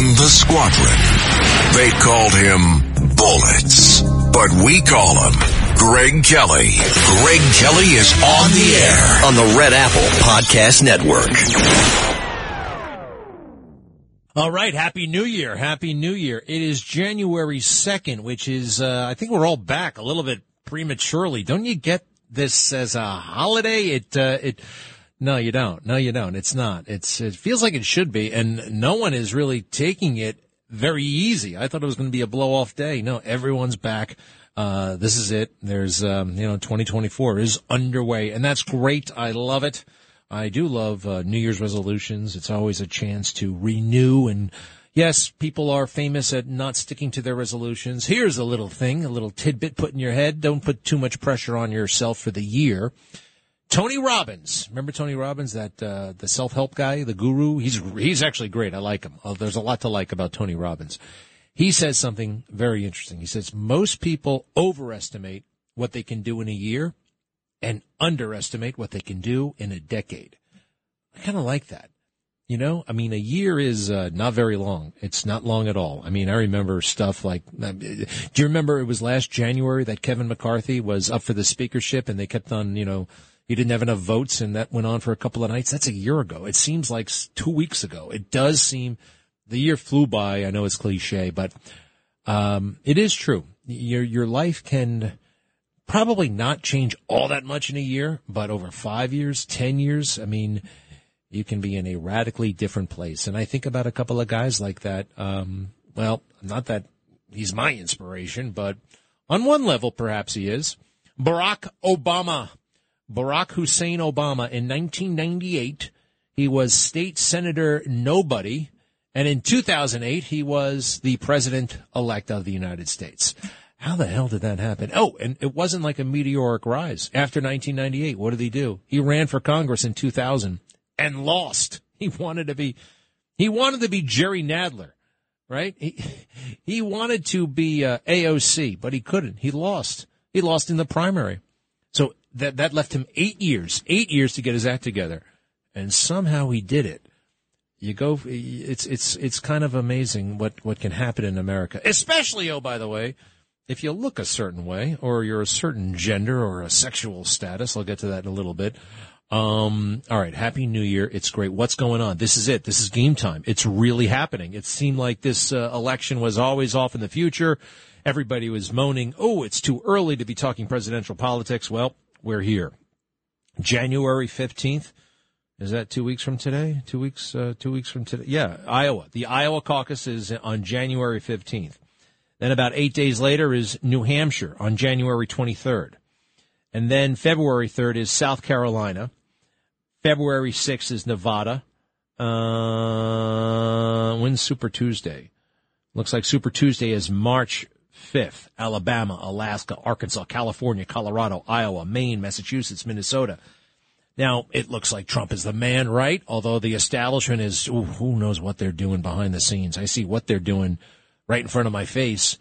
in the squadron. They called him Bullets, but we call him Greg Kelly. Greg Kelly is on the air on the Red Apple Podcast Network. All right. Happy New Year. Happy New Year. It is January 2nd, which is, uh, I think we're all back a little bit prematurely. Don't you get this as a holiday? It, uh, it, no, you don't. No, you don't. It's not. It's, it feels like it should be. And no one is really taking it very easy. I thought it was going to be a blow off day. No, everyone's back. Uh, this is it. There's, um, you know, 2024 is underway and that's great. I love it. I do love uh, New Year's resolutions. It's always a chance to renew and yes, people are famous at not sticking to their resolutions. Here's a little thing, a little tidbit put in your head. Don't put too much pressure on yourself for the year. Tony Robbins, remember Tony Robbins, that uh, the self-help guy, the guru. He's he's actually great. I like him. Uh, there's a lot to like about Tony Robbins. He says something very interesting. He says most people overestimate what they can do in a year and underestimate what they can do in a decade. I kind of like that. You know, I mean, a year is uh, not very long. It's not long at all. I mean, I remember stuff like, uh, do you remember it was last January that Kevin McCarthy was up for the speakership and they kept on, you know, he didn't have enough votes and that went on for a couple of nights. That's a year ago. It seems like two weeks ago. It does seem the year flew by. I know it's cliche, but, um, it is true. Your, your life can, probably not change all that much in a year, but over five years, 10 years, I mean, you can be in a radically different place. And I think about a couple of guys like that. Um, well, not that he's my inspiration, but on one level, perhaps he is. Barack Obama. Barack Hussein Obama in 1998, he was state senator nobody. And in 2008, he was the president elect of the United States. How the hell did that happen? Oh, and it wasn't like a meteoric rise. After 1998, what did he do? He ran for Congress in 2000 and lost. He wanted to be, he wanted to be Jerry Nadler, right? He, he wanted to be uh, AOC, but he couldn't. He lost. He lost in the primary. So that, that left him eight years, eight years to get his act together. And somehow he did it. You go, it's, it's, it's kind of amazing what, what can happen in America, especially, oh, by the way, if you look a certain way or you're a certain gender or a sexual status, I'll get to that in a little bit. Um, all right. Happy New Year. It's great. What's going on? This is it. This is game time. It's really happening. It seemed like this uh, election was always off in the future. Everybody was moaning, oh, it's too early to be talking presidential politics. Well, we're here. January 15th. Is that two weeks from today? Two weeks, uh, two weeks from today? Yeah, Iowa. The Iowa caucus is on January 15th. Then about eight days later is New Hampshire on January 23rd. And then February 3rd is South Carolina. February 6th is Nevada. Uh, when's Super Tuesday? Looks like Super Tuesday is March 5th. Alabama, Alaska, Arkansas, California, Colorado, Iowa, Maine, Massachusetts, Minnesota. Now, it looks like Trump is the man, right? Although the establishment is, ooh, who knows what they're doing behind the scenes. I see what they're doing right in front of my face,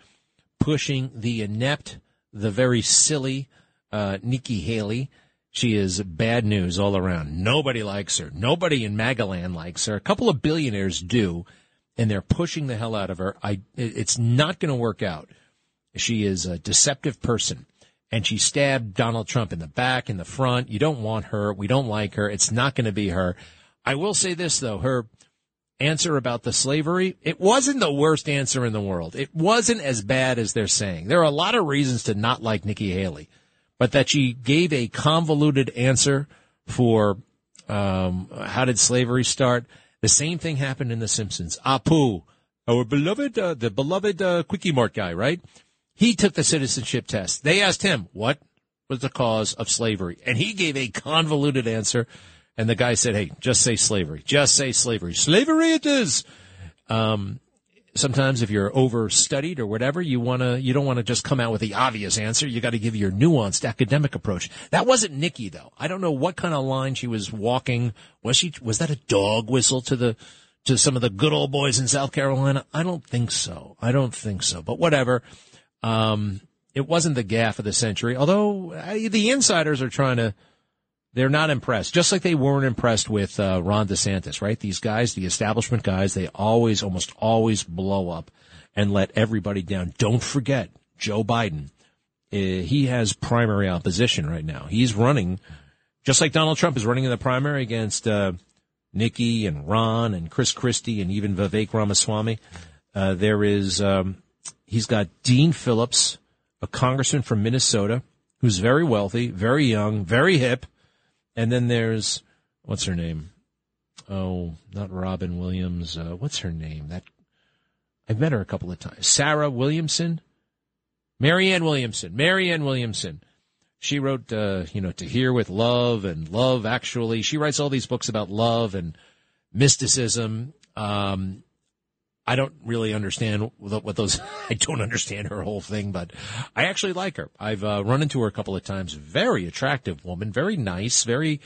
pushing the inept, the very silly uh, Nikki Haley. She is bad news all around. Nobody likes her. Nobody in Magaland likes her. A couple of billionaires do, and they're pushing the hell out of her. I, it's not going to work out. She is a deceptive person, and she stabbed Donald Trump in the back, in the front. You don't want her. We don't like her. It's not going to be her. I will say this though, her answer about the slavery, it wasn't the worst answer in the world. It wasn't as bad as they're saying. There are a lot of reasons to not like Nikki Haley, but that she gave a convoluted answer for um, how did slavery start. The same thing happened in The Simpsons. Apu, our beloved, uh, the beloved uh, Kwik-E-Mart guy, right? He took the citizenship test. They asked him what was the cause of slavery, and he gave a convoluted answer and the guy said, Hey, just say slavery. Just say slavery. Slavery it is. Um, sometimes if you're overstudied or whatever, you want to, you don't want to just come out with the obvious answer. You got to give your nuanced academic approach. That wasn't Nikki though. I don't know what kind of line she was walking. Was she, was that a dog whistle to the, to some of the good old boys in South Carolina? I don't think so. I don't think so, but whatever. Um, it wasn't the gaffe of the century, although uh, the insiders are trying to, they're not impressed. Just like they weren't impressed with uh, Ron DeSantis, right? These guys, the establishment guys, they always, almost always blow up and let everybody down. Don't forget Joe Biden. Uh, he has primary opposition right now. He's running, just like Donald Trump is running in the primary against uh, Nikki and Ron and Chris Christie and even Vivek Ramaswamy. Uh, there is, um, he's got Dean Phillips, a congressman from Minnesota, who's very wealthy, very young, very hip and then there's what's her name? Oh, not Robin Williams. Uh, what's her name? That I've met her a couple of times. Sarah Williamson, Marianne Williamson, Marianne Williamson. She wrote, uh, you know, To Hear with Love and Love Actually. She writes all these books about love and mysticism. Um, I don't really understand what those. I don't understand her whole thing, but I actually like her. I've uh, run into her a couple of times. Very attractive woman, very nice, very.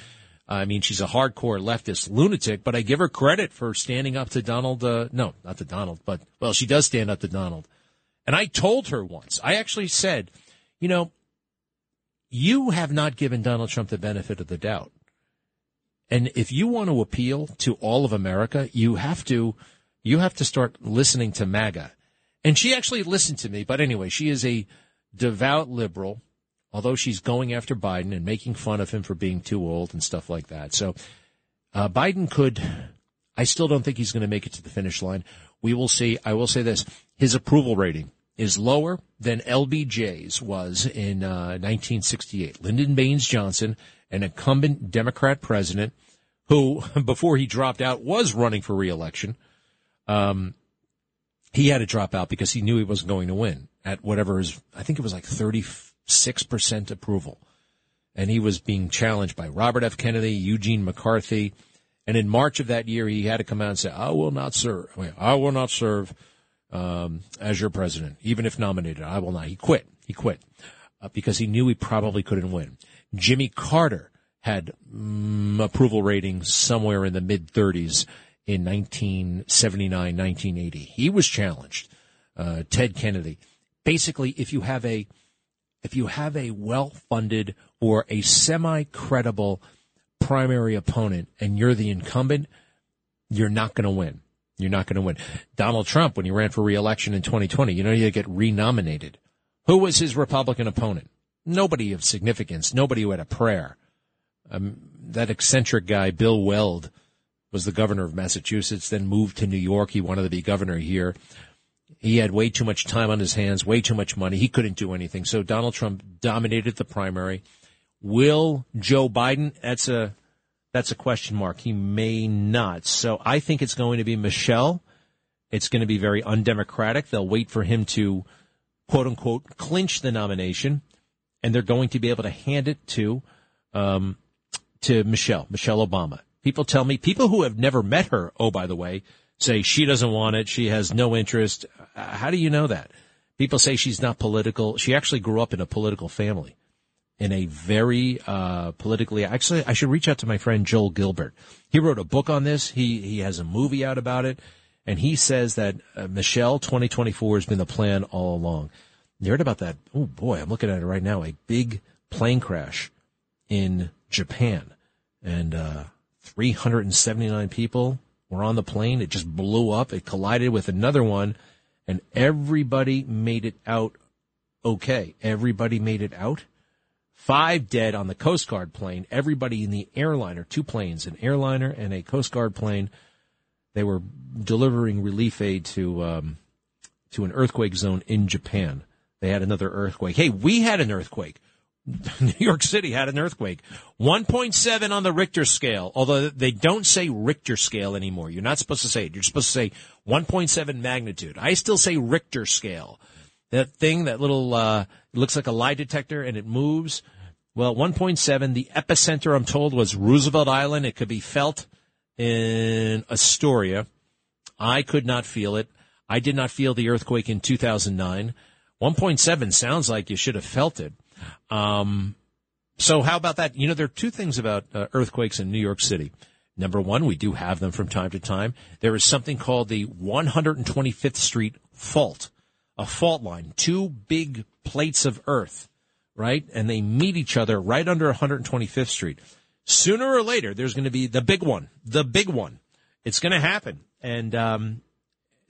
I mean, she's a hardcore leftist lunatic, but I give her credit for standing up to Donald. Uh, no, not to Donald, but well, she does stand up to Donald. And I told her once. I actually said, you know, you have not given Donald Trump the benefit of the doubt. And if you want to appeal to all of America, you have to you have to start listening to MAGA. And she actually listened to me, but anyway, she is a devout liberal, although she's going after Biden and making fun of him for being too old and stuff like that. So uh, Biden could, I still don't think he's going to make it to the finish line. We will see. I will say this his approval rating is lower than LBJ's was in uh, 1968. Lyndon Baines Johnson, an incumbent Democrat president who, before he dropped out, was running for reelection um, he had to drop out because he knew he wasn't going to win at whatever his, I think it was like 36% approval. And he was being challenged by Robert F. Kennedy, Eugene McCarthy. And in March of that year, he had to come out and say, I will not serve. I will not serve um, as your president, even if nominated. I will not. He quit. He quit uh, because he knew he probably couldn't win. Jimmy Carter had mm, approval ratings somewhere in the mid 30s in 1979, 1980. He was challenged. Uh, Ted Kennedy. Basically, if you have a if you have a well-funded or a semi-credible primary opponent and you're the incumbent, you're not going to win. You're not going to win. Donald Trump, when he ran for re-election in 2020, you know, you get renominated. Who was his Republican opponent? Nobody of significance. Nobody who had a prayer. Um, that eccentric guy, Bill Weld, was the governor of Massachusetts, then moved to New York. He wanted to be governor here. He had way too much time on his hands, way too much money. He couldn't do anything. So Donald Trump dominated the primary. Will Joe Biden? That's a that's a question mark. He may not. So I think it's going to be Michelle. It's going to be very undemocratic. They'll wait for him to quote unquote clinch the nomination, and they're going to be able to hand it to um, to Michelle, Michelle Obama. People tell me, people who have never met her, oh, by the way, say she doesn't want it. She has no interest. Uh, how do you know that? People say she's not political. She actually grew up in a political family, in a very uh, politically. Actually, I should reach out to my friend Joel Gilbert. He wrote a book on this. He he has a movie out about it, and he says that uh, Michelle 2024 has been the plan all along. You heard about that? Oh boy, I'm looking at it right now. A big plane crash in Japan, and uh, 379 people were on the plane. It just blew up. It collided with another one and everybody made it out okay. Everybody made it out. Five dead on the Coast Guard plane. Everybody in the airliner, two planes, an airliner and a Coast Guard plane. They were delivering relief aid to um, to an earthquake zone in Japan. They had another earthquake. Hey, we had an earthquake. New York City had an earthquake. 1.7 on the Richter scale, although they don't say Richter scale anymore. You're not supposed to say it. You're supposed to say 1.7 magnitude. I still say Richter scale. That thing, that little, uh, looks like a lie detector and it moves. Well, 1.7, the epicenter, I'm told, was Roosevelt Island. It could be felt in Astoria. I could not feel it. I did not feel the earthquake in 2009. 1.7 sounds like you should have felt it. Um, so how about that? You know, there are two things about uh, earthquakes in New York City. Number one, we do have them from time to time. There is something called the 125th Street fault, a fault line, two big plates of earth, right? And they meet each other right under 125th Street. sooner or later, there's going to be the big one, the big one. It's going to happen. And, um,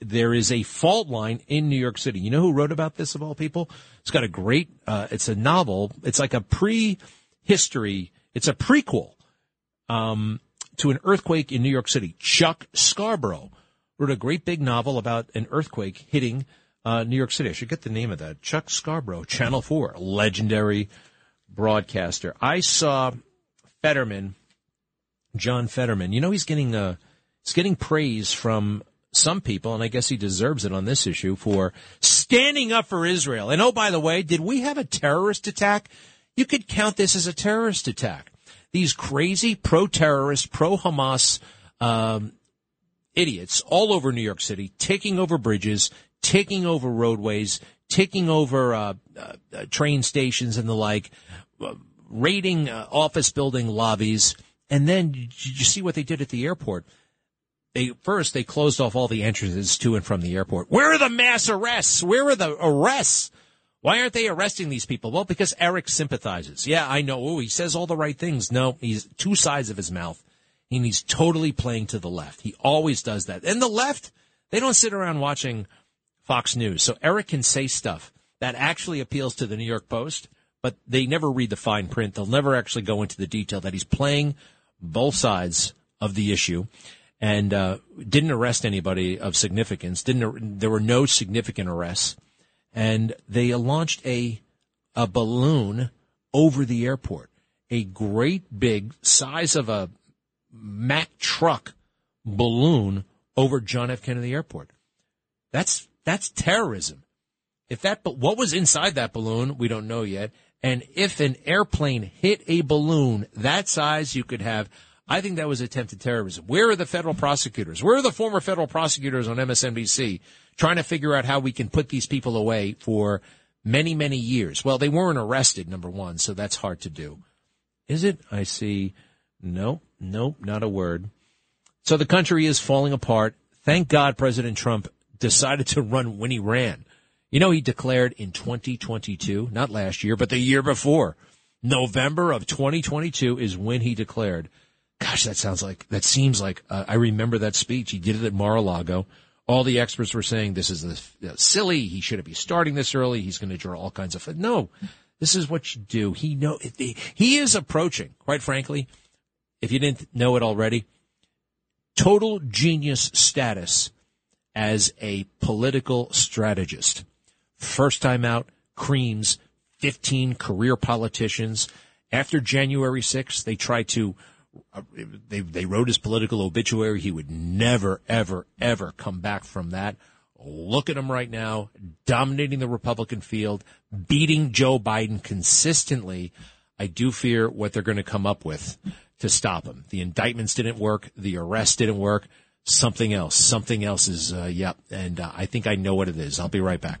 there is a fault line in New York City. You know who wrote about this of all people? It's got a great, uh, it's a novel. It's like a pre-history. It's a prequel, um, to an earthquake in New York City. Chuck Scarborough wrote a great big novel about an earthquake hitting, uh, New York City. I should get the name of that. Chuck Scarborough, Channel 4, legendary broadcaster. I saw Fetterman, John Fetterman. You know, he's getting, uh, he's getting praise from some people, and I guess he deserves it on this issue for standing up for Israel. And oh, by the way, did we have a terrorist attack? You could count this as a terrorist attack. These crazy pro-terrorist, pro-Hamas um, idiots all over New York City, taking over bridges, taking over roadways, taking over uh, uh, uh train stations and the like, uh, raiding uh, office building lobbies, and then you see what they did at the airport? They first they closed off all the entrances to and from the airport. Where are the mass arrests? Where are the arrests? Why aren't they arresting these people? Well, because Eric sympathizes. Yeah, I know. Oh, he says all the right things. No, he's two sides of his mouth. And he's totally playing to the left. He always does that. And the left, they don't sit around watching Fox News. So Eric can say stuff that actually appeals to the New York Post, but they never read the fine print. They'll never actually go into the detail that he's playing both sides of the issue and uh, didn't arrest anybody of significance. Didn't there were no significant arrests, and they launched a a balloon over the airport, a great big size of a Mack truck balloon over John F. Kennedy Airport. That's that's terrorism. If that but what was inside that balloon, we don't know yet. And if an airplane hit a balloon that size, you could have I think that was attempted terrorism. Where are the federal prosecutors? Where are the former federal prosecutors on MSNBC trying to figure out how we can put these people away for many, many years? Well, they weren't arrested, number one, so that's hard to do. Is it? I see. No, no, not a word. So the country is falling apart. Thank God President Trump decided to run when he ran. You know, he declared in 2022, not last year, but the year before. November of 2022 is when he declared Gosh, that sounds like, that seems like, uh, I remember that speech. He did it at Mar-a-Lago. All the experts were saying this is silly. He shouldn't be starting this early. He's going to draw all kinds of, no, this is what you do. He know, he is approaching, quite frankly, if you didn't know it already, total genius status as a political strategist. First time out, creams 15 career politicians. After January 6th, they tried to they they wrote his political obituary. He would never, ever, ever come back from that. Look at him right now, dominating the Republican field, beating Joe Biden consistently. I do fear what they're going to come up with to stop him. The indictments didn't work. The arrest didn't work. Something else. Something else is, uh, yep. And uh, I think I know what it is. I'll be right back.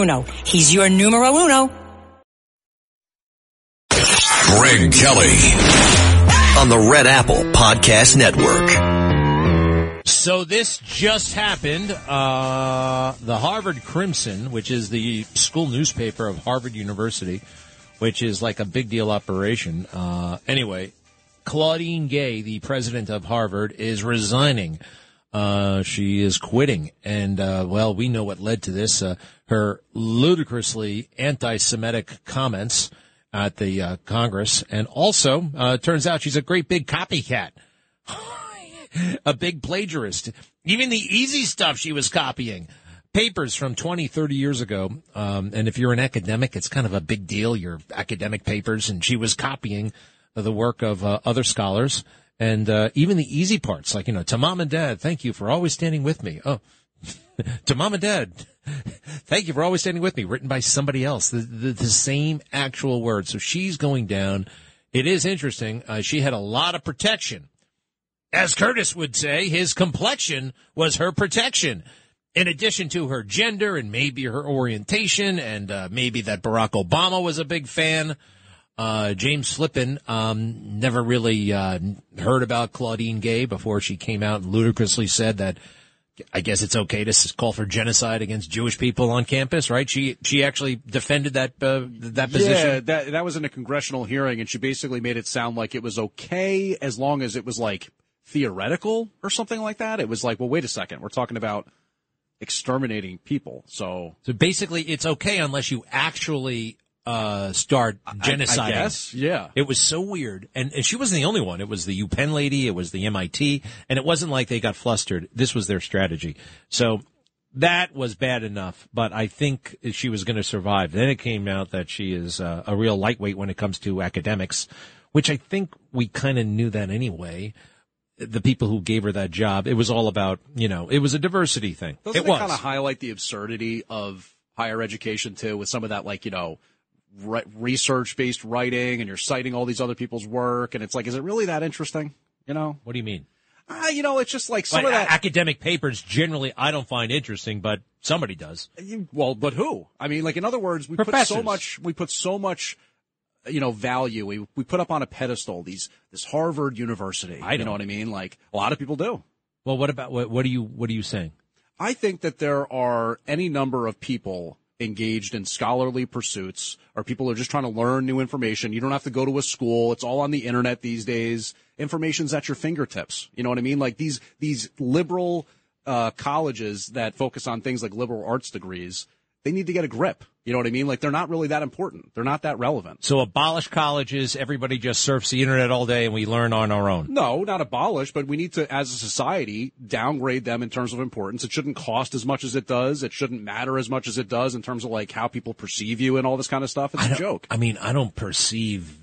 Bruno. He's your numero uno. Greg Kelly on the Red Apple Podcast Network. So this just happened. Uh, the Harvard Crimson, which is the school newspaper of Harvard University, which is like a big deal operation. Uh, anyway, Claudine Gay, the president of Harvard, is resigning. Uh, she is quitting. And, uh, well, we know what led to this. Uh, her ludicrously anti-Semitic comments at the uh, Congress. And also, uh, turns out she's a great big copycat. a big plagiarist. Even the easy stuff she was copying. Papers from 20, 30 years ago. Um, and if you're an academic, it's kind of a big deal, your academic papers. And she was copying the work of uh, other scholars and uh, even the easy parts, like you know, to mom and dad, thank you for always standing with me. Oh, to mom and dad, thank you for always standing with me. Written by somebody else, the, the, the same actual words. So she's going down It is interesting. Uh, she had a lot of protection. As Curtis would say, his complexion was her protection. In addition to her gender and maybe her orientation and uh, maybe that Barack Obama was a big fan. Uh, James Flippin um, never really uh, heard about Claudine Gay before she came out and ludicrously said that I guess it's okay to call for genocide against Jewish people on campus, right? She she actually defended that uh, that position. Yeah, that that was in a congressional hearing, and she basically made it sound like it was okay as long as it was like theoretical or something like that. It was like, well, wait a second, we're talking about exterminating people, so so basically, it's okay unless you actually uh, start genociding. I, I yeah. It was so weird, and, and she wasn't the only one. It was the UPenn lady, it was the MIT, and it wasn't like they got flustered. This was their strategy. So that was bad enough, but I think she was going to survive. Then it came out that she is uh, a real lightweight when it comes to academics, which I think we kind of knew that anyway. The people who gave her that job, it was all about, you know, it was a diversity thing. Doesn't it, it kind of highlight the absurdity of higher education too, with some of that, like, you know, research based writing and you're citing all these other people's work. And it's like, is it really that interesting? You know? What do you mean? Uh, you know, it's just like some of that academic papers generally I don't find interesting, but somebody does. Well, but who? I mean, like in other words, we put so much, we put so much, you know, value. We we put up on a pedestal these this Harvard University. I you know what I mean? Like a lot of people do. Well, what about what? What are you What are you saying? I think that there are any number of people engaged in scholarly pursuits or people are just trying to learn new information. You don't have to go to a school. It's all on the internet these days. Information's at your fingertips. You know what I mean? Like these, these liberal, uh, colleges that focus on things like liberal arts degrees, they need to get a grip. You know what I mean? Like they're not really that important. They're not that relevant. So abolish colleges. Everybody just surfs the internet all day and we learn on our own. No, not abolish, but we need to, as a society, downgrade them in terms of importance. It shouldn't cost as much as it does. It shouldn't matter as much as it does in terms of like how people perceive you and all this kind of stuff. It's a joke. I mean, I don't perceive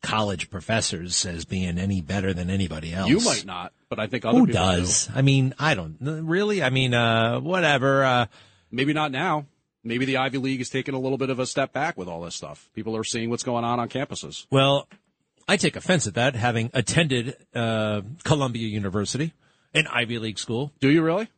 college professors as being any better than anybody else. You might not, but I think other Who people does? do. I mean, I don't really. I mean, uh, whatever. Uh, Maybe not now maybe the Ivy League is taking a little bit of a step back with all this stuff. People are seeing what's going on on campuses. Well, I take offense at that, having attended uh, Columbia University, an Ivy League school. Do you really?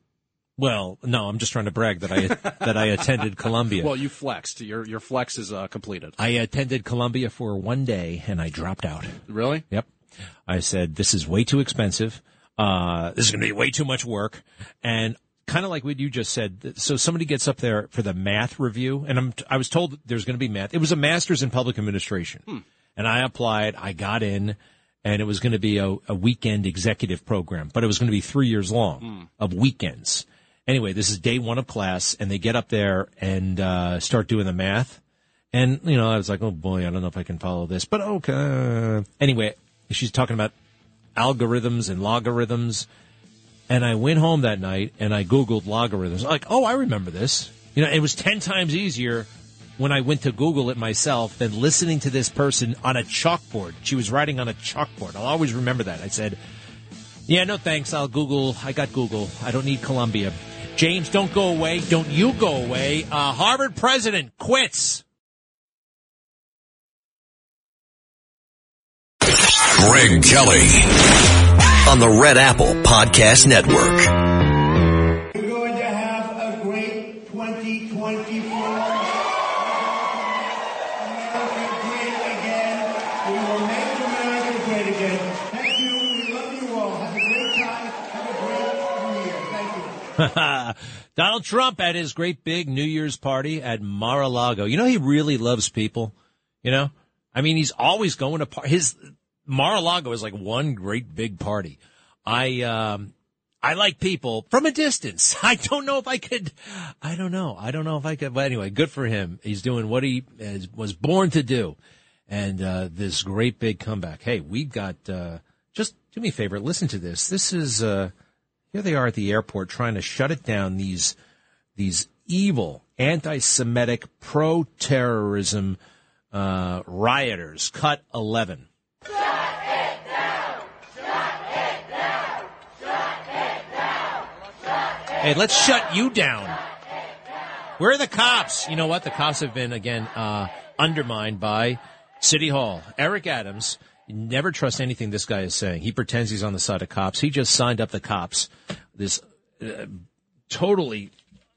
Well, no, I'm just trying to brag that I that I attended Columbia. Well, you flexed. Your your flex is uh, completed. I attended Columbia for one day and I dropped out. Really? Yep. I said this is way too expensive. Uh, this is going to be way too much work, and kind of like what you just said. So somebody gets up there for the math review, and I'm, I was told there's going to be math. It was a master's in public administration, hmm. and I applied. I got in, and it was going to be a, a, weekend executive program, but it was going to be three years long hmm. of weekends. Anyway, this is day one of class, and they get up there and uh, start doing the math. And you know, I was like, "Oh boy, I don't know if I can follow this," but okay. Anyway, she's talking about algorithms and logarithms and I went home that night and I Googled logarithms. I'm like, oh, I remember this. You know, it was 10 times easier when I went to Google it myself than listening to this person on a chalkboard. She was writing on a chalkboard. I'll always remember that. I said, yeah, no thanks. I'll Google. I got Google. I don't need Columbia. James, don't go away. Don't you go away. Uh, Harvard president quits. Greg Kelly on the Red Apple Podcast Network. We're going to have a great 2024. America great again. We will make America great again. Thank you. We love you all. Have a great time. Have a great New Year. Thank you. Donald Trump at his great big New Year's party at Mar-a-Lago. You know, he really loves people. You know, I mean, he's always going to par- his Mar-a-Lago is like one great big party. I, um, I like people from a distance. I don't know if I could, I don't know. I don't know if I could, but anyway, good for him. He's doing what he was born to do. And, uh, this great big comeback. Hey, we've got, uh, just do me a favor. Listen to this. This is, uh, here they are at the airport trying to shut it down. These, these evil anti-Semitic pro-terrorism, uh, rioters. Cut 11. Hey, let's shut you down. Where are the cops? You know what? The cops have been again uh, undermined by City Hall. Eric Adams. Never trust anything this guy is saying. He pretends he's on the side of cops. He just signed up the cops. This uh, totally,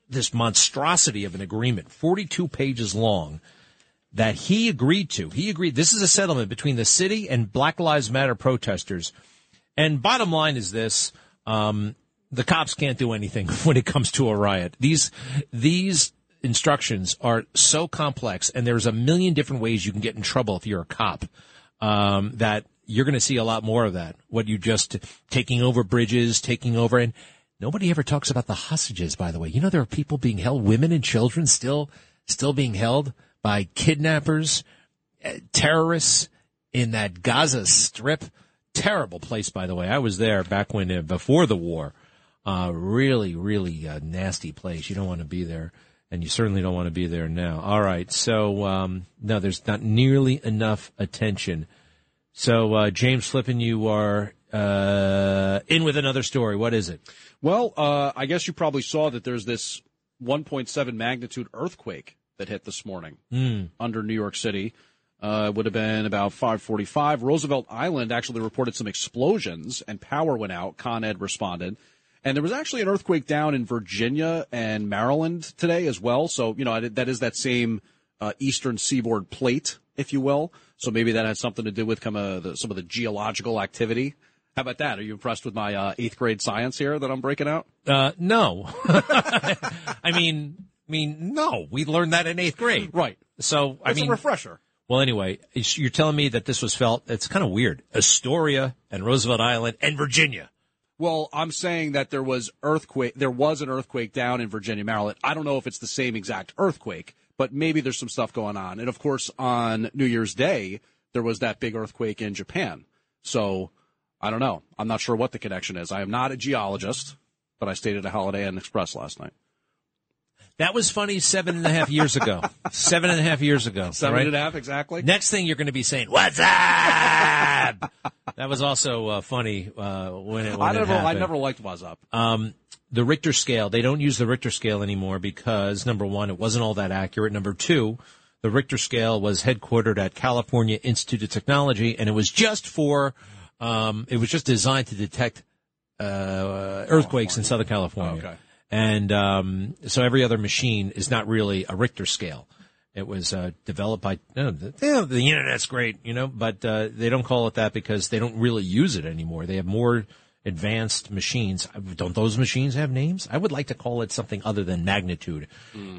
this monstrosity of an agreement, 42 pages long, that he agreed to. He agreed. This is a settlement between the city and Black Lives Matter protesters. And bottom line is this: um, the cops can't do anything when it comes to a riot. These these instructions are so complex, and there's a million different ways you can get in trouble if you're a cop. Um, that you're going to see a lot more of that. What you just taking over bridges, taking over, and nobody ever talks about the hostages. By the way, you know there are people being held, women and children still still being held by kidnappers, uh, terrorists in that Gaza Strip. Terrible place, by the way. I was there back when uh, before the war. Uh, really, really uh, nasty place. You don't want to be there, and you certainly don't want to be there now. All right, so um, no, there's not nearly enough attention. So uh, James Flippin, you are uh, in with another story. What is it? Well, uh, I guess you probably saw that there's this 1.7 magnitude earthquake that hit this morning under New York City. Uh, it would have been about 5:45. Roosevelt Island actually reported some explosions and power went out. Con Ed responded, and there was actually an earthquake down in Virginia and Maryland today as well. So you know that is that same uh, eastern seaboard plate, if you will. So maybe that has something to do with some of the, some of the geological activity. How about that? Are you impressed with my uh, eighth grade science here that I'm breaking out? Uh, no. I mean, I mean, no. We learned that in eighth grade. Right. So, I It's mean, a refresher. well, anyway, you're telling me that this was felt. It's kind of weird. Astoria and Roosevelt Island and Virginia. Well, I'm saying that there was earthquake. There was an earthquake down in Virginia, Maryland. I don't know if it's the same exact earthquake, but maybe there's some stuff going on. And of course, on New Year's Day, there was that big earthquake in Japan. So I don't know. I'm not sure what the connection is. I am not a geologist, but I stayed at a Holiday Inn Express last night. That was funny seven and a half years ago. seven and a half years ago. Seven right? and a half exactly. Next thing you're going to be saying, "What's up?" that was also uh, funny uh, when it. When I it never, I never liked What's Up. Um, the Richter scale, they don't use the Richter scale anymore because number one, it wasn't all that accurate. Number two, the Richter scale was headquartered at California Institute of Technology and it was just for, um, it was just designed to detect, uh, earthquakes in Southern California. Okay. And, um, so every other machine is not really a Richter scale. It was uh, developed by you know, the, you know, the internet's great, you know, but uh, they don't call it that because they don't really use it anymore. They have more advanced machines. Don't those machines have names? I would like to call it something other than magnitude.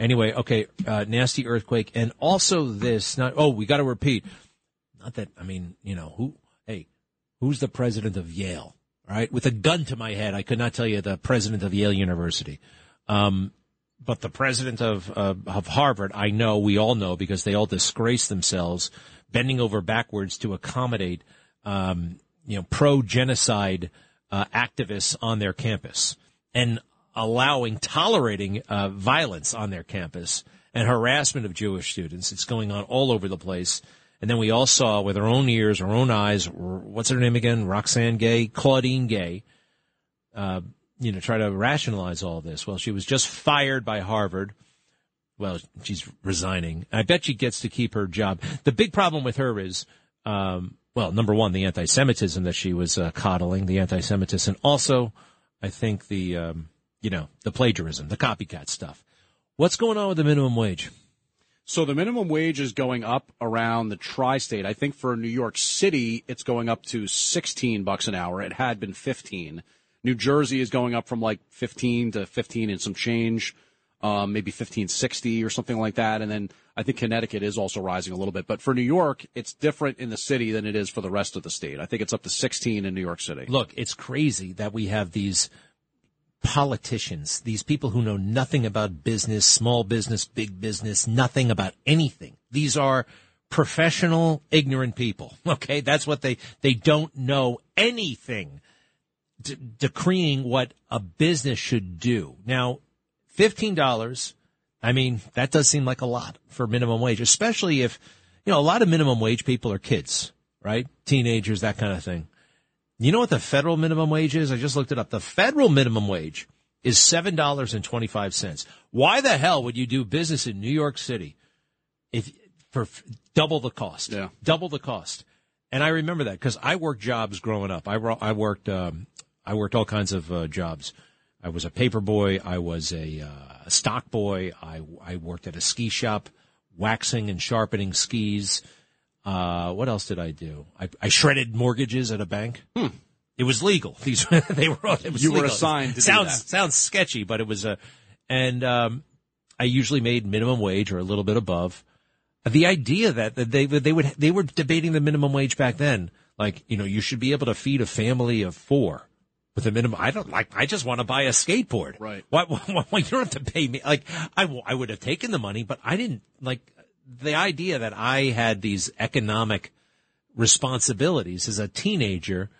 Anyway, okay, uh, nasty earthquake, and also this. Not oh, we got to repeat. Not that I mean, you know who? Hey, who's the president of Yale? All right, with a gun to my head, I could not tell you the president of Yale University. Um, but the president of uh, of Harvard, I know, we all know because they all disgrace themselves, bending over backwards to accommodate, um, you know, pro genocide uh, activists on their campus and allowing, tolerating uh, violence on their campus and harassment of Jewish students. It's going on all over the place. And then we all saw with our own ears, our own eyes, what's her name again? Roxanne Gay, Claudine Gay, uh, you know, try to rationalize all this. Well, she was just fired by Harvard. Well, she's resigning. I bet she gets to keep her job. The big problem with her is, um, well, number one, the anti-Semitism that she was uh, coddling, the anti-Semitism, and also, I think the, um, you know, the plagiarism, the copycat stuff. What's going on with the minimum wage? So the minimum wage is going up around the tri-state. I think for New York City, it's going up to 16 bucks an hour. It had been 15. New Jersey is going up from like 15 to 15 and some change, um, maybe 1560 or something like that. And then I think Connecticut is also rising a little bit. But for New York, it's different in the city than it is for the rest of the state. I think it's up to 16 in New York City. Look, it's crazy that we have these politicians, these people who know nothing about business, small business, big business, nothing about anything. These are professional, ignorant people. Okay. That's what they, they don't know anything d- decreeing what a business should do. Now, $15, I mean, that does seem like a lot for minimum wage, especially if, you know, a lot of minimum wage people are kids, right? Teenagers, that kind of thing. You know what the federal minimum wage is? I just looked it up. The federal minimum wage is $7.25. Why the hell would you do business in New York City if for double the cost. Yeah. double the cost. And I remember that because I worked jobs growing up. I I worked um, I worked all kinds of uh, jobs. I was a paper boy. I was a, uh, stock boy. I I worked at a ski shop, waxing and sharpening skis. Uh, what else did I do? I, I shredded mortgages at a bank. It was legal. These they were. It was You were assigned to sounds that. sounds sketchy, but it was a. and um, I usually made minimum wage or a little bit above. The idea that, that they they would they were debating the minimum wage back then, like you know you should be able to feed a family of four with a minimum. I don't like. I just want to buy a skateboard. Right. Why, why, why you don't have to pay me? Like I, I would have taken the money, but I didn't like the idea that I had these economic responsibilities as a teenager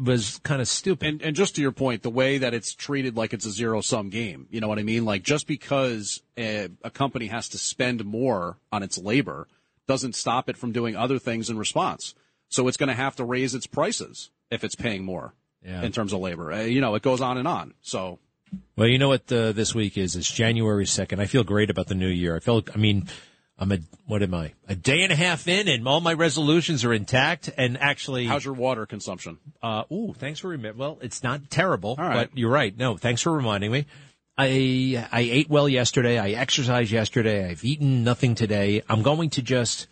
was kind of stupid. And and just to your point, the way that it's treated like it's a zero sum game, you know what I mean? Like just because a, a company has to spend more on its labor doesn't stop it from doing other things in response. So it's going to have to raise its prices if it's paying more Yeah. in terms of labor. Uh, you know, it goes on and on. So Well, you know what uh, this week is? It's January 2nd. I feel great about the new year. I feel, I mean, I'm a, what am I? A day and a half in and all my resolutions are intact and actually, how's your water consumption? uh, ooh, thanks for reminding, well, it's not terrible, right. but you're right. No, thanks for reminding me. I, I ate well yesterday. I exercised yesterday. I've eaten nothing today. I'm going to just,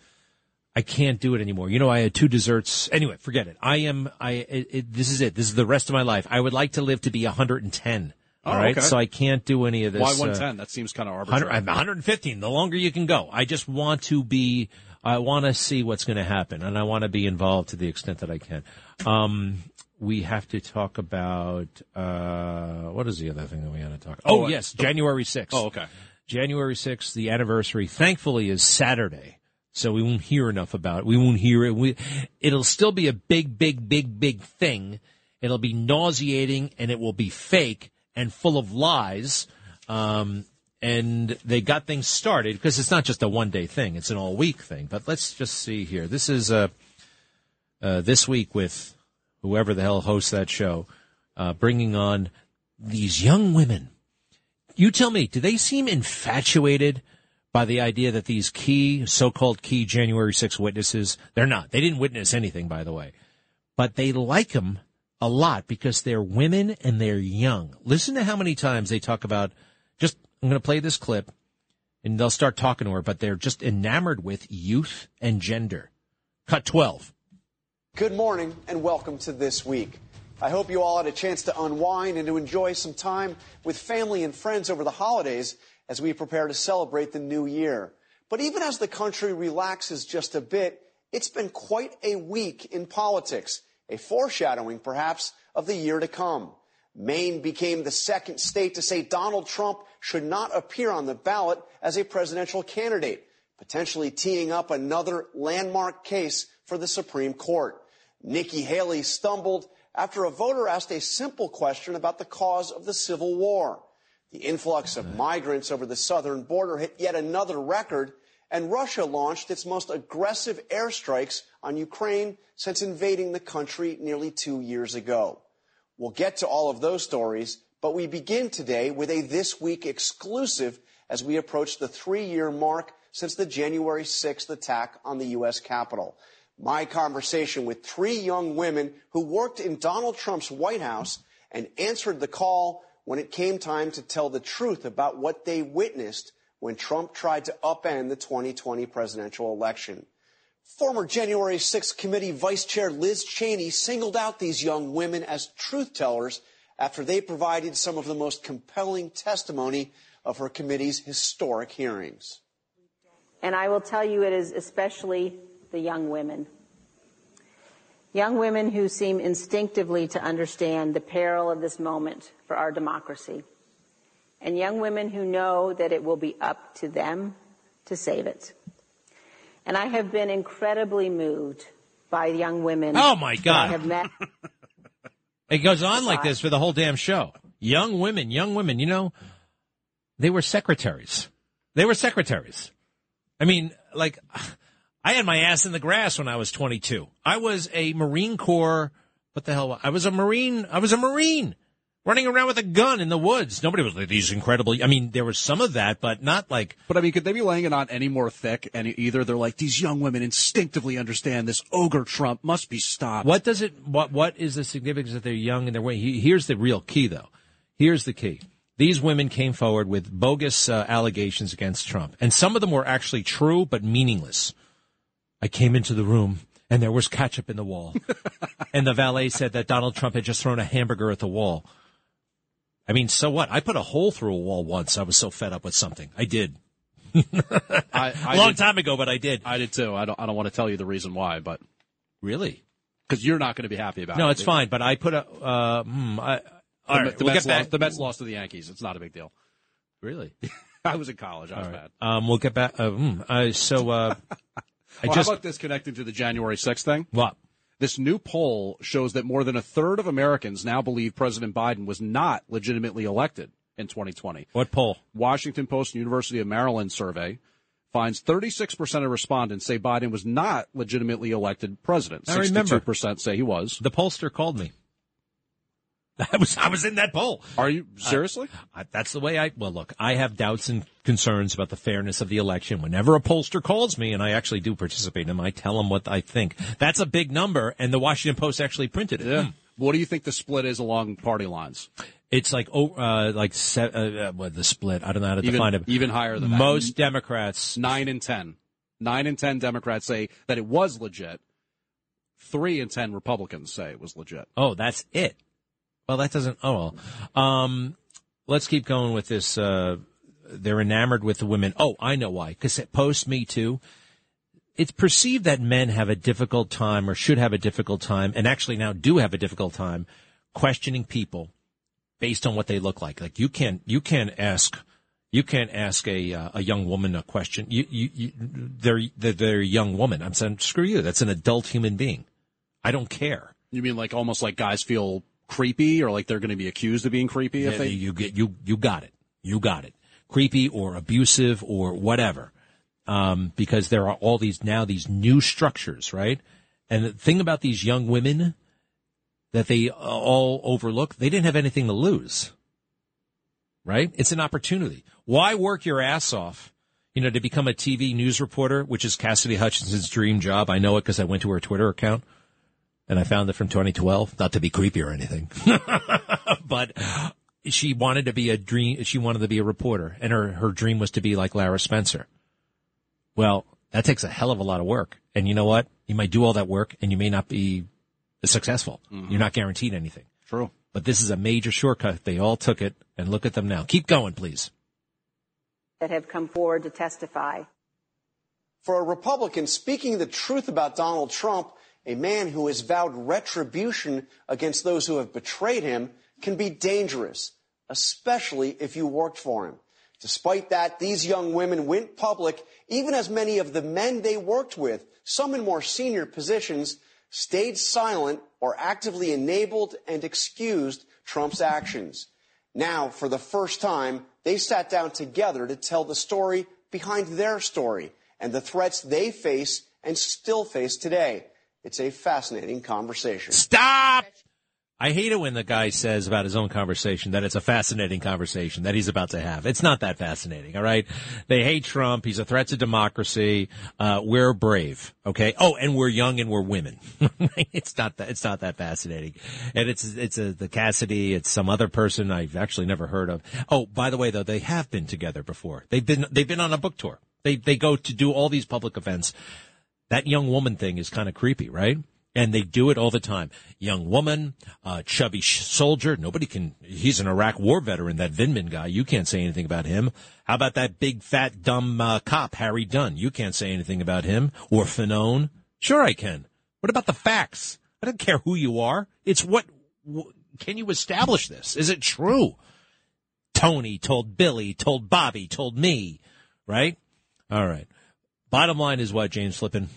I can't do it anymore. You know, I had two desserts. Anyway, forget it. I am, I, it, it, this is it. This is the rest of my life. I would like to live to be 110. Oh, all right. okay. So I can't do any of this. Why uh, 110? that seems kind of 100, arbitrary. I'm 115. The longer you can go. I just want to be. I want to see what's going to happen, and I want to be involved to the extent that I can. Um, we have to talk about uh, what is the other thing that we had to talk? Oh, Oh, uh, yes, January 6th. oh, okay. January 6th, the anniversary, thankfully, is Saturday. So we won't hear enough about it. We won't hear it. We, it'll still be a big, big, big, big thing. It'll be nauseating and it will be fake and full of lies. Um, and they got things started because it's not just a one day thing. It's an all week thing. But let's just see here. This is, uh, uh, this week with whoever the hell hosts that show, uh, bringing on these young women you tell me, do they seem infatuated by the idea that these key, so-called key January 6 witnesses, they're not. They didn't witness anything, by the way. But they like them a lot because they're women and they're young. Listen to how many times they talk about, just, I'm going to play this clip and they'll start talking to her, but they're just enamored with youth and gender. Cut 12. Good morning and welcome to This Week. I hope you all had a chance to unwind and to enjoy some time with family and friends over the holidays as we prepare to celebrate the new year. But even as the country relaxes just a bit, it's been quite a week in politics, a foreshadowing perhaps of the year to come. Maine became the second state to say Donald Trump should not appear on the ballot as a presidential candidate, potentially teeing up another landmark case for the Supreme Court. Nikki Haley stumbled after a voter asked a simple question about the cause of the Civil War. The influx of mm-hmm. migrants over the southern border hit yet another record, and Russia launched its most aggressive airstrikes on Ukraine since invading the country nearly two years ago. We'll get to all of those stories, but we begin today with a This Week exclusive as we approach the three year mark since the January 6th attack on the U.S. Capitol. My conversation with three young women who worked in Donald Trump's White House and answered the call when it came time to tell the truth about what they witnessed when Trump tried to upend the 2020 presidential election. Former January 6th committee vice chair Liz Cheney singled out these young women as truth tellers after they provided some of the most compelling testimony of her committee's historic hearings. And I will tell you, it is especially the young women. Young women who seem instinctively to understand the peril of this moment for our democracy. And young women who know that it will be up to them to save it. And I have been incredibly moved by young women. Oh, my God. I have met. It goes on like this for the whole damn show. Young women, young women, you know, they were secretaries. They were secretaries. I mean, like, I had my ass in the grass when I was 22. I was a Marine Corps. What the hell? I was a Marine. I was a Marine. Running around with a gun in the woods. Nobody was like these incredible. I mean, there was some of that, but not like. But I mean, could they be laying it on any more thick? And either they're like, these young women instinctively understand this ogre Trump must be stopped. What does it? What What is the significance that they're young and they're way? Here's the real key, though. Here's the key. These women came forward with bogus uh, allegations against Trump, and some of them were actually true but meaningless. I came into the room and there was ketchup in the wall, and the valet said that Donald Trump had just thrown a hamburger at the wall. I mean, so what? I put a hole through a wall once. I was so fed up with something. I did. I, I a long did- time ago, but I did. I did too. I don't. I don't want to tell you the reason why, but Really? because you're not going to be happy about it. No, it's fine. But I put a. Uh, hmm, I, The, all right, the we'll Mets get back. lost, the Mets lost to the Yankees. It's not a big deal. Really? I was in college. I was bad. Um, we'll get back. Uh, hmm, uh, so uh, I Well, just how about this connecting to the January 6th thing? what? This new poll shows that more than a third of Americans now believe President Biden was not legitimately elected in 2020. What poll? Washington Post and University of Maryland survey finds 36% of respondents say Biden was not legitimately elected president. I 62% say he was. The pollster called me. I was I was in that poll. Are you seriously? I, that's the way I. Well, look, I have doubts and concerns about the fairness of the election. Whenever a pollster calls me, and I actually do participate in them, I tell them what I think. That's a big number, and the Washington Post actually printed it. Hmm. What do you think the split is along party lines? It's like oh, uh, like se- uh, uh, what the split. I don't know how to Even, define it. even higher than that. Most Democrats. nine and ten. Nine and ten Democrats say that it was legit. Three and ten Republicans say it was legit. Oh, that's it. Well, that doesn't. Oh, well. Um, let's keep going with this. Uh, they're enamored with the women. Oh, I know why. Because post Me Too, it's perceived that men have a difficult time or should have a difficult time, and actually now do have a difficult time questioning people based on what they look like. Like you can't you can't ask you can't ask a uh, a young woman a question. You you, you they're, they're they're a young woman. I'm saying screw you. That's an adult human being. I don't care. You mean like almost like guys feel creepy or like they're going to be accused of being creepy if Yeah, they you get you you got it. You got it. Creepy or abusive or whatever. Um, because there are all these now these new structures, right? And the thing about these young women that they uh, all overlook, they didn't have anything to lose. Right? It's an opportunity. Why work your ass off, you know, to become a TV news reporter, which is Cassidy Hutchinson's dream job. I know it because I went to her Twitter account and I found it from 2012. Not to be creepy or anything, but she wanted to be a dream. She wanted to be a reporter, and her her dream was to be like Lara Spencer. Well, that takes a hell of a lot of work, and you know what? You might do all that work, and you may not be successful. Mm-hmm. You're not guaranteed anything. True. But this is a major shortcut. They all took it, and look at them now. Keep going, please. that have come forward to testify. For a Republican speaking the truth about Donald Trump, a man who has vowed retribution against those who have betrayed him, can be dangerous, especially if you worked for him. Despite that, these young women went public, even as many of the men they worked with, some in more senior positions, stayed silent or actively enabled and excused Trump's actions. Now, for the first time, they sat down together to tell the story behind their story and the threats they face and still face today. It's a fascinating conversation. Stop! I hate it when the guy says about his own conversation that it's a fascinating conversation that he's about to have. It's not that fascinating, all right? They hate Trump. He's a threat to democracy. Uh, we're brave, okay? Oh, and we're young and we're women. it's not that, it's not that fascinating. And it's, it's a, the Cassidy, it's some other person I've actually never heard of. Oh, by the way, though, they have been together before. They've been, they've been on a book tour. They, they go to do all these public events. That young woman thing is kind of creepy, right? And they do it all the time. Young woman, uh, chubby soldier. Nobody can, he's an Iraq war veteran, that Vindman guy. You can't say anything about him. How about that big, fat, dumb, uh, cop, Harry Dunn? You can't say anything about him. Or Fanone. Sure I can. What about the facts? I don't care who you are. It's what, wh- can you establish this? Is it true? Tony told Billy, told Bobby, told me, right? All right. Bottom line is what, James Flippin?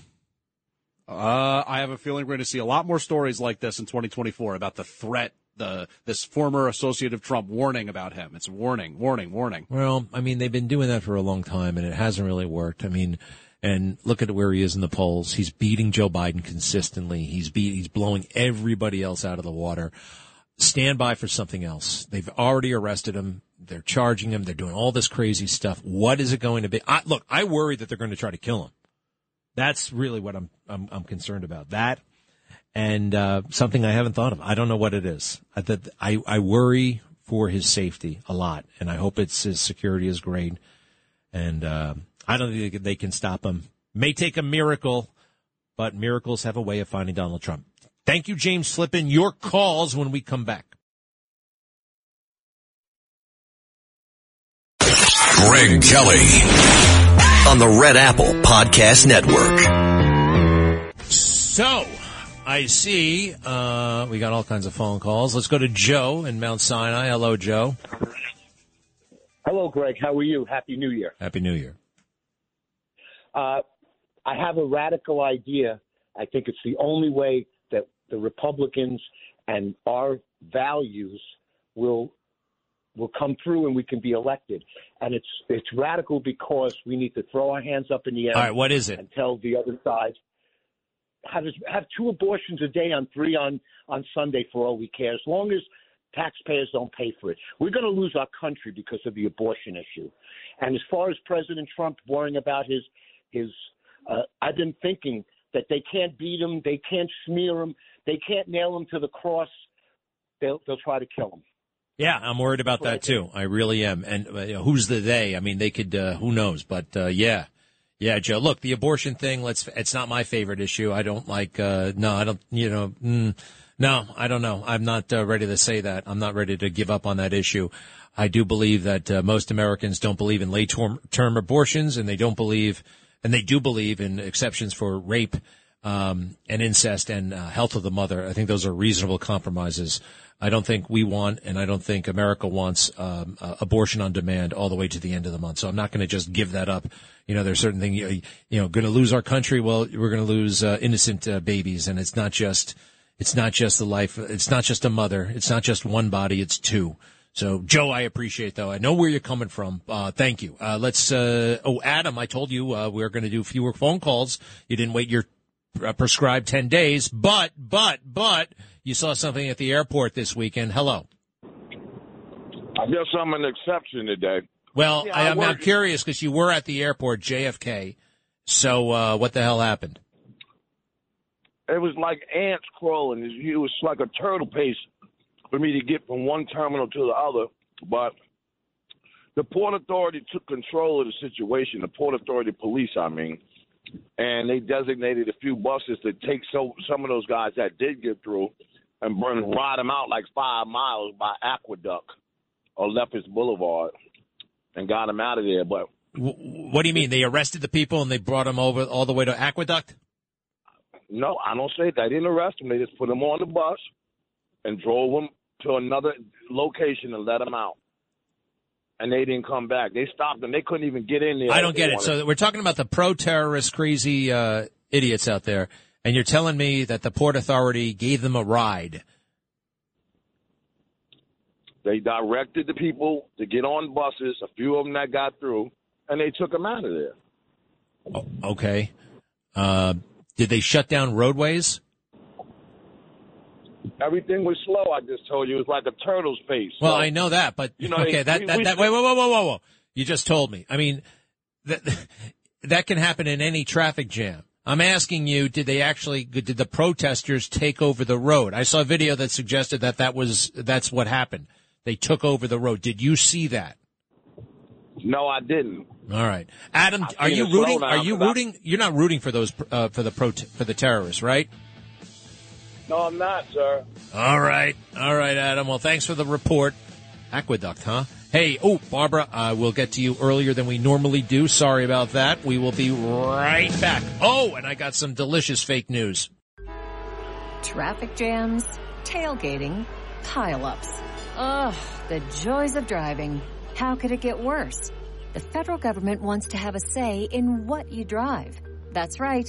Uh, I have a feeling we're going to see a lot more stories like this in 2024 about the threat, the this former associate of Trump warning about him. It's warning, warning, warning. Well, I mean, they've been doing that for a long time, and it hasn't really worked. I mean, and look at where he is in the polls. He's beating Joe Biden consistently. He's beat, he's blowing everybody else out of the water. Stand by for something else. They've already arrested him. They're charging him. They're doing all this crazy stuff. What is it going to be? I, look, I worry that they're going to try to kill him. That's really what I'm I'm, I'm concerned about. That and uh, something I haven't thought of. I don't know what it is. I, that I I worry for his safety a lot, and I hope it's his security is great. And uh, I don't think they can stop him. May take a miracle, but miracles have a way of finding Donald Trump. Thank you, James Flippin. Your calls when we come back. Greg Kelly. on the Red Apple Podcast Network. So, I see uh, we got all kinds of phone calls. Let's go to Joe in Mount Sinai. Hello, Joe. Hello, Greg. How are you? Happy New Year. Happy New Year. Uh, I have a radical idea. I think it's the only way that the Republicans and our values will will come through and we can be elected. And it's it's radical because we need to throw our hands up in the air. All right, what is it? And tell the other side have have two abortions a day on three on on Sunday for all we care. As long as taxpayers don't pay for it, we're going to lose our country because of the abortion issue. And as far as President Trump worrying about his his, uh, I've been thinking that they can't beat him, they can't smear him, they can't nail him to the cross. They'll they'll try to kill him. Yeah, I'm worried about that too. I really am. And uh, who's the they? I mean, they could. Uh, who knows? But uh, yeah, yeah, Joe. Look, the abortion thing. Let's. It's not my favorite issue. I don't like. Uh, no, I don't. You know. Mm, no, I don't know. I'm not uh, ready to say that. I'm not ready to give up on that issue. I do believe that uh, most Americans don't believe in late term, term abortions, and they don't believe, and they do believe in exceptions for rape um, and incest and uh, health of the mother. I think those are reasonable compromises. I don't think we want, and I don't think America wants um, uh, abortion on demand all the way to the end of the month. So I'm not going to just give that up. You know, there's certain things. You, you know, going to lose our country. Well, we're going to lose uh, innocent uh, babies, and it's not just it's not just the life. It's not just a mother. It's not just one body. It's two. So, Joe, I appreciate though. I know where you're coming from. Uh, thank you. Uh, let's. Uh, oh, Adam, I told you uh, we are going to do fewer phone calls. You didn't wait your uh, prescribed ten days, but but but you saw something at the airport this weekend. Hello. I guess I'm an exception today. Well, Yeah, I, I I'm, I'm curious because you were at the airport, JFK. So, uh, what the hell happened? It was like ants crawling. It was like a turtle pace for me to get from one terminal to the other. But the Port Authority took control of the situation, the Port Authority police, I mean, and they designated a few buses to take so, some of those guys that did get through and bring, ride them out like five miles by Aqueduct or Lefferts Boulevard and got them out of there. But what do you mean? They arrested the people and they brought them over all the way to Aqueduct? No, I don't say that. They didn't arrest them. They just put them on the bus and drove them to another location and let them out. And they didn't come back. They stopped them. They couldn't even get in there. I don't get it. wanted- So we're talking about the pro-terrorist crazy uh, idiots out there, and you're telling me that the Port Authority gave them a ride. they directed the people to get on buses. A few of them that got through, and they took them out of there. Oh, okay. Uh, did they shut down roadways? Everything was slow. I just told you it was like a turtle's pace. Well, So, I know that, but You know, okay, that we- that, we- that wait, whoa, whoa, whoa, whoa, whoa! You just told me. I mean, that that can happen in any traffic jam. I'm asking you, did they actually did the protesters take over the road? I saw a video that suggested that that was that's what happened. They took over the road. Did you see that? No, I didn't. All right, Adam, are you rooting? Are you but I- rooting? You're not rooting for those uh, for the pro for the terrorists, right? No, I'm not, sir. All right. All right, Adam. Well, thanks for the report. Aqueduct, huh? Hey, oh, Barbara, uh, we'll get to you earlier than we normally do. Sorry about that. We will be right back. Oh, and I got some delicious fake news. Traffic jams, tailgating, pileups. Ugh, the joys of driving. How could it get worse? The federal government wants to have a say in what you drive. That's right.